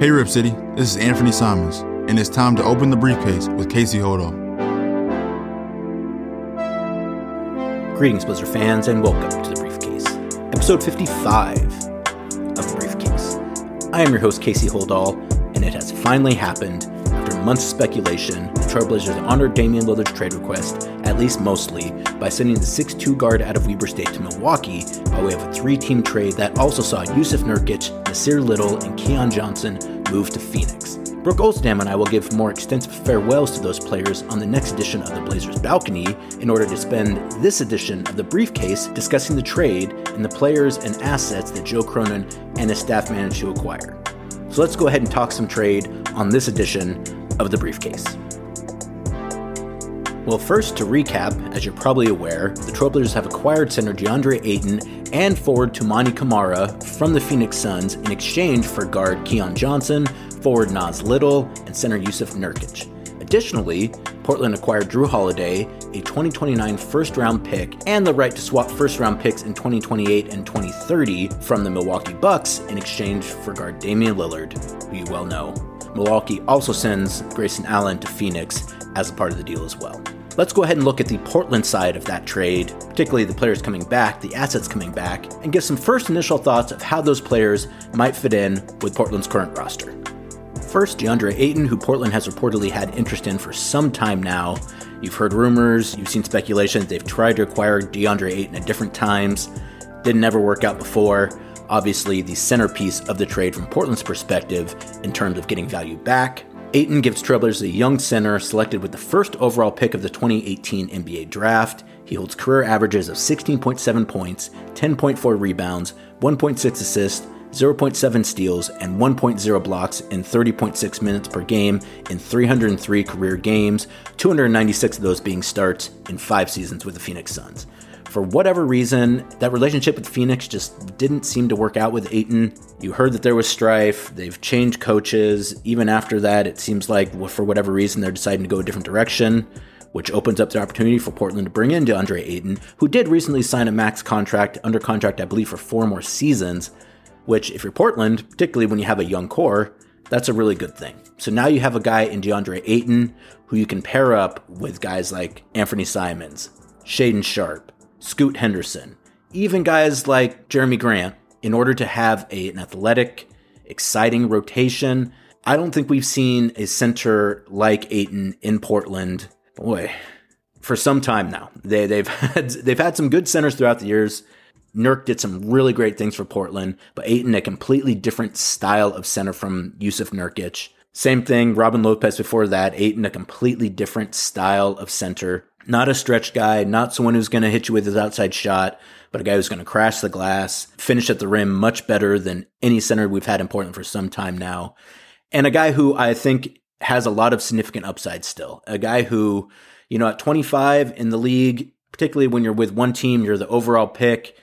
Hey Rip City, this is Anthony Simons, and it's time to open the briefcase with Casey Holdahl. Greetings, Blizzard fans, and welcome to the Briefcase, episode 55 of the Briefcase. I am your host, Casey Holdahl, and it has finally happened. After months of speculation, Trailblazers honored Damian Lillard's trade request, at least mostly, by sending the 6'2 guard out of Weber State to Milwaukee by way of a three team trade that also saw Jusuf Nurkic, Nassir Little, and Keon Johnson move to Phoenix. Brooke Olzendam and I will give more extensive farewells to those players on the next edition of the Blazers Balcony in order to spend this edition of the briefcase discussing the trade and the players and assets that Joe Cronin and his staff managed to acquire. So let's go ahead and talk some trade on this edition of the briefcase. Well, first, to recap, as you're probably aware, the Trailblazers have acquired center DeAndre Ayton and forward Toumani Camara from the Phoenix Suns in exchange for guard Keon Johnson, forward Nas Little, and center Jusuf Nurkic. Additionally, Portland acquired Jrue Holiday, a 2029 first round pick, and the right to swap first round picks in 2028 and 2030 from the Milwaukee Bucks in exchange for guard Damian Lillard, who you well know. Milwaukee also sends Grayson Allen to Phoenix as a part of the deal as well. Let's go ahead and look at the Portland side of that trade, particularly the players coming back, the assets coming back, and give some first initial thoughts of how those players might fit in with Portland's current roster. First, DeAndre Ayton, who Portland has reportedly had interest in for some time now. You've heard rumors, you've seen speculation they've tried to acquire DeAndre Ayton at different times. Didn't ever work out before. Obviously, the centerpiece of the trade from Portland's perspective in terms of getting value back. Ayton gives Trailblazers a young center selected with the first overall pick of the 2018 NBA draft. He holds career averages of 16.7 points, 10.4 rebounds, 1.6 assists, 0.7 steals, and 1.0 blocks in 30.6 minutes per game in 303 career games, 296 of those being starts in five seasons with the Phoenix Suns. For whatever reason, that relationship with Phoenix just didn't seem to work out with Ayton. You heard that there was strife. They've changed coaches. Even after that, it seems like for whatever reason, they're deciding to go a different direction, which opens up the opportunity for Portland to bring in DeAndre Ayton, who did recently sign a max contract, under contract, I believe, for four more seasons, which, if you're Portland, particularly when you have a young core, that's a really good thing. So now you have a guy in DeAndre Ayton who you can pair up with guys like Anthony Simons, Shaedon Sharpe, Scoot Henderson, even guys like Jerami Grant, in order to have a, an athletic, exciting rotation. I don't think we've seen a center like Ayton in Portland, boy, for some time now. They, they've had they've had some good centers throughout the years. Nurk did some really great things for Portland, but Ayton a completely different style of center from Jusuf Nurkic. Same thing, Robin Lopez before that, Ayton a completely different style of center. Not a stretch guy, not someone who's going to hit you with his outside shot, but a guy who's going to crash the glass, finish at the rim much better than any center we've had in Portland for some time now. And a guy who I think has a lot of significant upside still. A guy who, you know, at 25 in the league, particularly when you're with one team, you're the overall pick.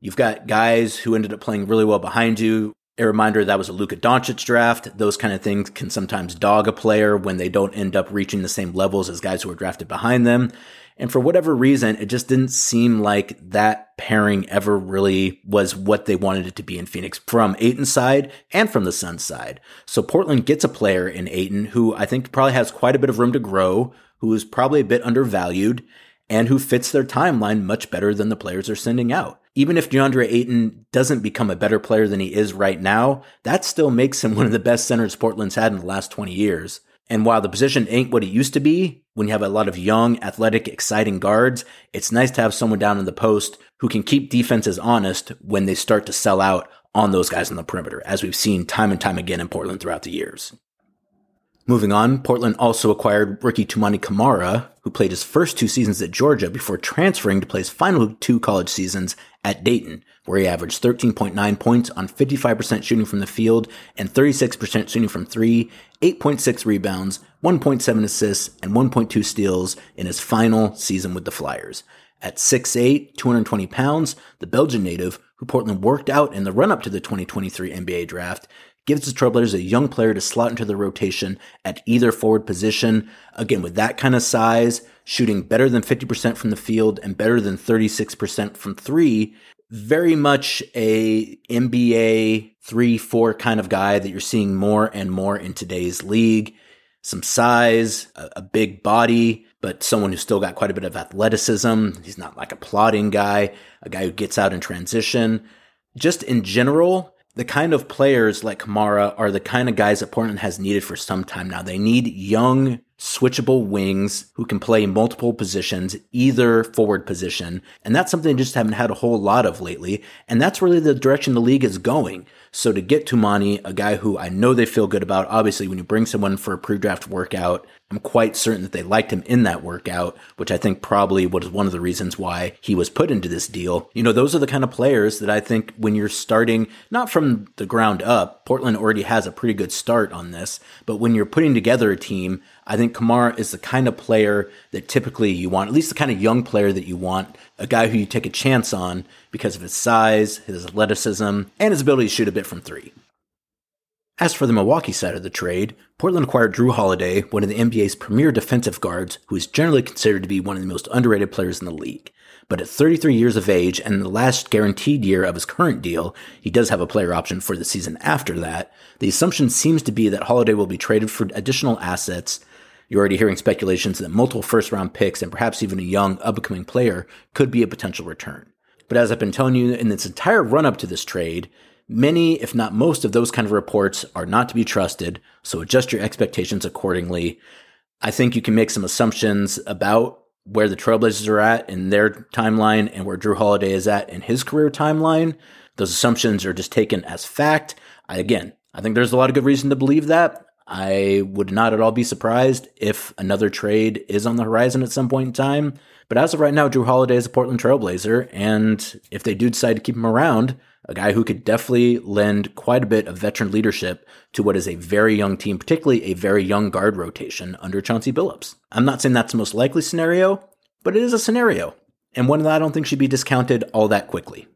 You've got guys who ended up playing really well behind you. A reminder that was a Luka Doncic draft. Those kind of things can sometimes dog a player when they don't end up reaching the same levels as guys who were drafted behind them. And for whatever reason, it just didn't seem like that pairing ever really was what they wanted it to be in Phoenix from Ayton's side and from the Suns side. So Portland gets a player in Ayton who I think probably has quite a bit of room to grow, who is probably a bit undervalued, and who fits their timeline much better than the players are sending out even if DeAndre Ayton doesn't become a better player than he is right now, that still makes him one of the best centers Portland's had in the last 20 years. And while the position ain't what it used to be, when you have a lot of young, athletic, exciting guards, it's nice to have someone down in the post who can keep defenses honest when they start to sell out on those guys on the perimeter, as we've seen time and time again in Portland throughout the years. Moving on, Portland also acquired rookie Toumani Camara, who played his first two seasons at Georgia before transferring to play his final two college seasons at Dayton, where he averaged 13.9 points on 55% shooting from the field and 36% shooting from three, 8.6 rebounds, 1.7 assists, and 1.2 steals in his final season with the Flyers. At 6'8, 220 pounds, the Belgian native, who Portland worked out in the run up to the 2023 NBA draft, gives the Trailblazers a young player to slot into the rotation at either forward position. Again, with that kind of size, shooting better than 50% from the field and better than 36% from three, very much a NBA 3 4 kind of guy that you're seeing more and more in today's league. Some size, a, a big body, but someone who's still got quite a bit of athleticism. He's not like a plodding guy, a guy who gets out in transition. Just in general, the kind of players like Camara are the kind of guys that Portland has needed for some time now. They need young, switchable wings who can play multiple positions, either forward position. And that's something they just haven't had a whole lot of lately. And that's really the direction the league is going. So to get Toumani, a guy who I know they feel good about, obviously when you bring someone for a pre-draft workout, I'm quite certain that they liked him in that workout, which I think probably was one of the reasons why he was put into this deal. You know, those are the kind of players that I think when you're starting, not from the ground up, Portland already has a pretty good start on this, but when you're putting together a team, I think Camara is the kind of player that typically you want, at least the kind of young player that you want, a guy who you take a chance on because of his size, his athleticism, and his ability to shoot a bit from three. As for the Milwaukee side of the trade, Portland acquired Jrue Holiday, one of the NBA's premier defensive guards, who is generally considered to be one of the most underrated players in the league. But at 33 years of age and the last guaranteed year of his current deal, he does have a player option for the season after that. The assumption seems to be that Holiday will be traded for additional assets. You're already hearing speculations that multiple first round picks and perhaps even a young upcoming player could be a potential return. But as I've been telling you in this entire run up to this trade, Many, if not most, of those kind of reports are not to be trusted, so adjust your expectations accordingly. I think you can make some assumptions about where the Trailblazers are at in their timeline and where Jrue Holiday is at in his career timeline. Those assumptions are just taken as fact. I, again, I think there's a lot of good reason to believe that. I would not at all be surprised if another trade is on the horizon at some point in time. But as of right now, Jrue Holiday is a Portland Trailblazer, and if they do decide to keep him around, a guy who could definitely lend quite a bit of veteran leadership to what is a very young team, particularly a very young guard rotation under Chauncey Billups. I'm not saying that's the most likely scenario, but it is a scenario, and one that I don't think should be discounted all that quickly.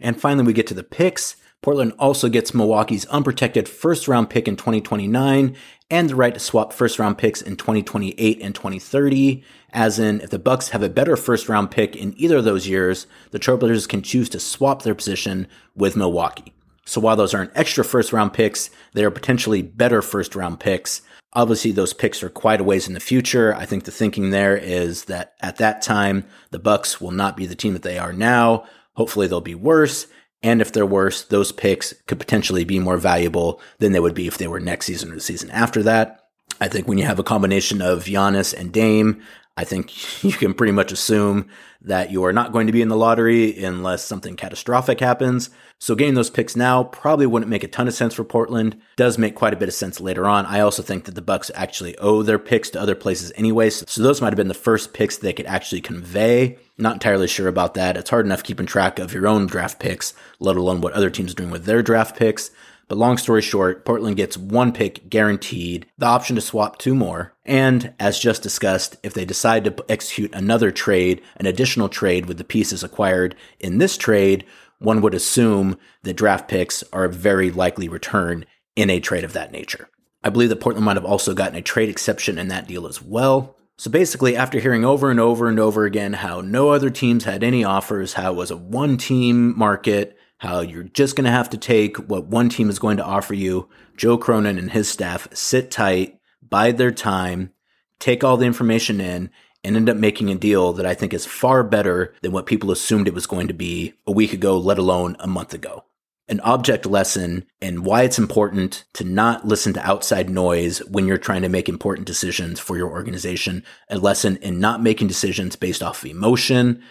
And finally, we get to the picks. Portland also gets Milwaukee's unprotected first round pick in 2029 and the right to swap first round picks in 2028 and 2030. As in, if the Bucks have a better first round pick in either of those years, the Trailblazers can choose to swap their position with Milwaukee. So while those aren't extra first round picks, they are potentially better first round picks. Obviously, those picks are quite a ways in the future. I think the thinking there is that at that time, the Bucks will not be the team that they are now. Hopefully, they'll be worse. And if they're worse, those picks could potentially be more valuable than they would be if they were next season or the season after that. I think when you have a combination of Giannis and Dame, I think you can pretty much assume that you are not going to be in the lottery unless something catastrophic happens. So getting those picks now probably wouldn't make a ton of sense for Portland. Does make quite a bit of sense later on. I also think that the Bucks actually owe their picks to other places anyway. So those might have been the first picks they could actually convey. Not entirely sure about that. It's hard enough keeping track of your own draft picks, let alone what other teams are doing with their draft picks. But long story short, Portland gets one pick guaranteed, the option to swap two more. And as just discussed, if they decide to execute another trade, an additional trade with the pieces acquired in this trade, one would assume that draft picks are a very likely return in a trade of that nature. I believe that Portland might have also gotten a trade exception in that deal as well. So basically, after hearing over and over and over again how no other teams had any offers, how it was a one team market, how you're just going to have to take what one team is going to offer you. Joe Cronin and his staff sit tight, bide their time, take all the information in, and end up making a deal that I think is far better than what people assumed it was going to be a week ago, let alone a month ago. An object lesson and why it's important to not listen to outside noise when you're trying to make important decisions for your organization. A lesson in not making decisions based off of emotion,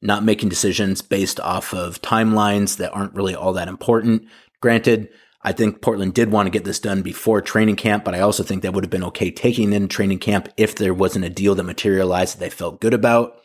not making decisions based off of timelines that aren't really all that important. Granted, I think Portland did want to get this done before training camp, but I also think that would have been okay taking in training camp if there wasn't a deal that materialized that they felt good about.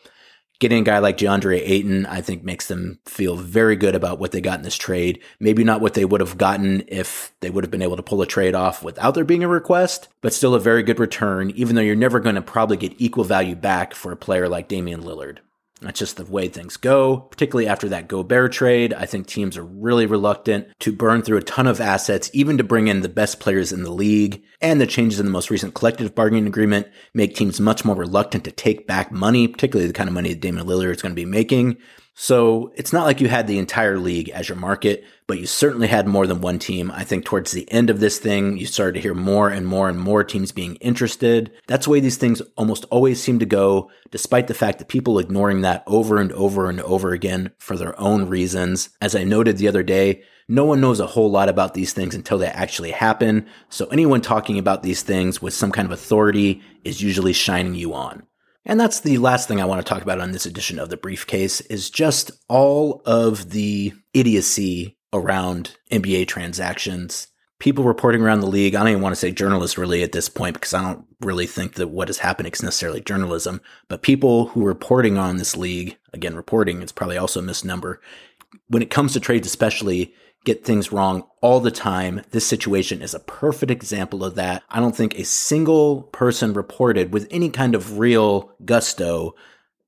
Getting a guy like DeAndre Ayton, I think makes them feel very good about what they got in this trade. Maybe not what they would have gotten if they would have been able to pull a trade off without there being a request, but still a very good return, even though you're never going to probably get equal value back for a player like Damian Lillard. That's just the way things go, particularly after that Gobert trade. I think teams are really reluctant to burn through a ton of assets, even to bring in the best players in the league. And the changes in the most recent collective bargaining agreement make teams much more reluctant to take back money, particularly the kind of money that Damian Lillard is going to be making. So it's not like you had the entire league as your market, but you certainly had more than one team. I think towards the end of this thing, you started to hear more and more and more teams being interested. That's the way these things almost always seem to go, despite the fact that people ignoring that over and over and over again for their own reasons. As I noted the other day, no one knows a whole lot about these things until they actually happen. So anyone talking about these things with some kind of authority is usually shining you on. And that's the last thing I want to talk about on this edition of the briefcase is just all of the idiocy around NBA transactions. People reporting around the league. I don't even want to say journalists really at this point because I don't really think that what is happening is necessarily journalism, but people who are reporting on this league, again, reporting, it's probably also a misnumber. When it comes to trades, especially, get things wrong all the time. This situation is a perfect example of that. I don't think a single person reported with any kind of real gusto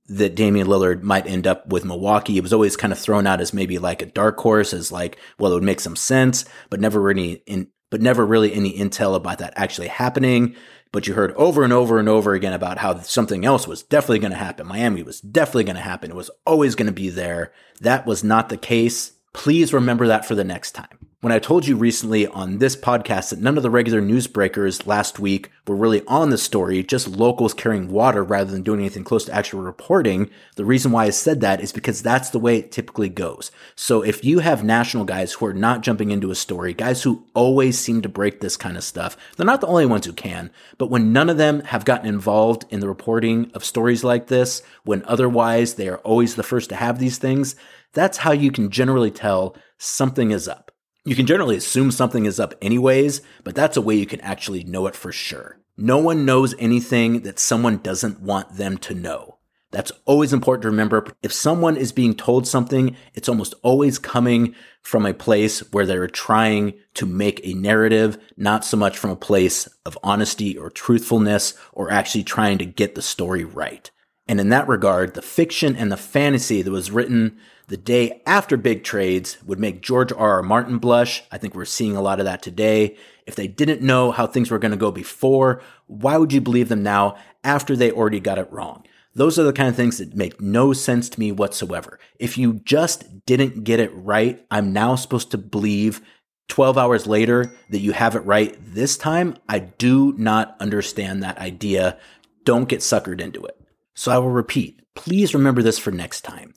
that Damian Lillard might end up with Milwaukee. It was always kind of thrown out as maybe like a dark horse, as like, well, it would make some sense, but never really in, but never really any intel about that actually happening. But you heard over and over and over again about how something else was definitely going to happen. Miami was definitely going to happen. It was always going to be there. That was not the case. Please remember that for the next time. When I told you recently on this podcast that none of the regular newsbreakers last week were really on the story, just locals carrying water rather than doing anything close to actual reporting, the reason why I said that is because that's the way it typically goes. So if you have national guys who are not jumping into a story, guys who always seem to break this kind of stuff, they're not the only ones who can, but when none of them have gotten involved in the reporting of stories like this, when otherwise they are always the first to have these things, that's how you can generally tell something is up. You can generally assume something is up anyways, but that's a way you can actually know it for sure. No one knows anything that someone doesn't want them to know. That's always important to remember. If someone is being told something, it's almost always coming from a place where they're trying to make a narrative, not so much from a place of honesty or truthfulness or actually trying to get the story right. And in that regard, the fiction and the fantasy that was written the day after big trades would make George R. R. Martin blush. I think we're seeing a lot of that today. If they didn't know how things were going to go before, why would you believe them now after they already got it wrong? Those are the kind of things that make no sense to me whatsoever. If you just didn't get it right, I'm now supposed to believe 12 hours later that you have it right this time. I do not understand that idea. Don't get suckered into it. So I will repeat, please remember this for next time.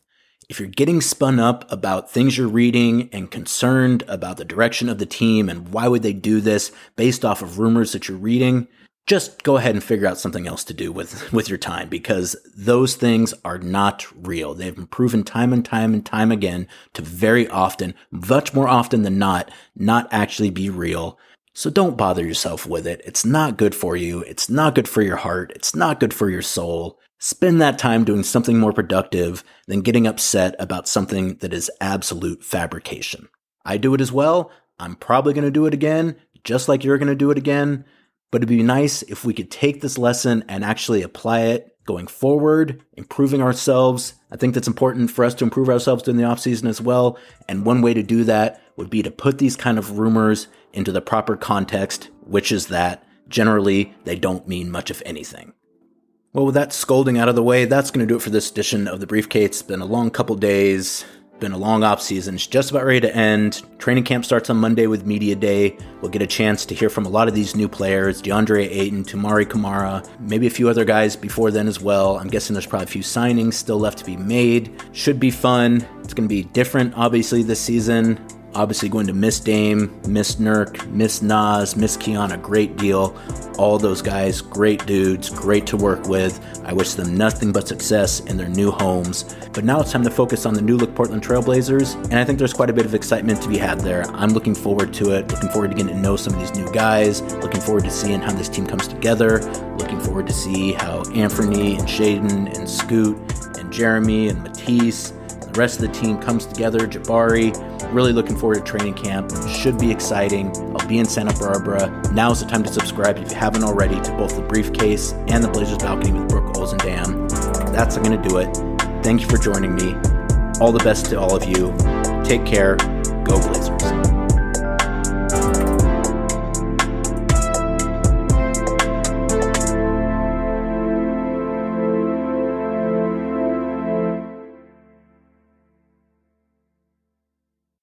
If you're getting spun up about things you're reading and concerned about the direction of the team and why would they do this based off of rumors that you're reading, just go ahead and figure out something else to do with, with your time because those things are not real. They've been proven time and time and time again to very often, much more often than not, not actually be real. So don't bother yourself with it. It's not good for you. It's not good for your heart. It's not good for your soul. Spend that time doing something more productive than getting upset about something that is absolute fabrication. I do it as well. I'm probably going to do it again, just like you're going to do it again. But it'd be nice if we could take this lesson and actually apply it going forward, improving ourselves. I think that's important for us to improve ourselves during the off season as well. And one way to do that would be to put these kind of rumors into the proper context, which is that generally they don't mean much of anything. Well, with that scolding out of the way, that's going to do it for this edition of the Briefcase. It's been a long couple days, been a long off season. It's just about ready to end. Training camp starts on Monday with Media Day. We'll get a chance to hear from a lot of these new players DeAndre Ayton, Tamari Camara, maybe a few other guys before then as well. I'm guessing there's probably a few signings still left to be made. Should be fun. It's going to be different, obviously, this season. Obviously, going to miss Dame, miss Nurk, miss Naz, miss Keon a great deal. All those guys, great dudes, great to work with. I wish them nothing but success in their new homes. But now it's time to focus on the new look Portland Trailblazers, and I think there's quite a bit of excitement to be had there. I'm looking forward to it, looking forward to getting to know some of these new guys, looking forward to seeing how this team comes together, looking forward to see how Anthony and Shaedon and Scoot and Jerami and Matisse and the rest of the team comes together, Jabari. Really looking forward to training camp. Should be exciting. I'll be in Santa Barbara. Now is the time to subscribe if you haven't already to both the briefcase and the Blazers balcony with Brooke Olzendam. That's going to do it. Thank you for joining me. All the best to all of you. Take care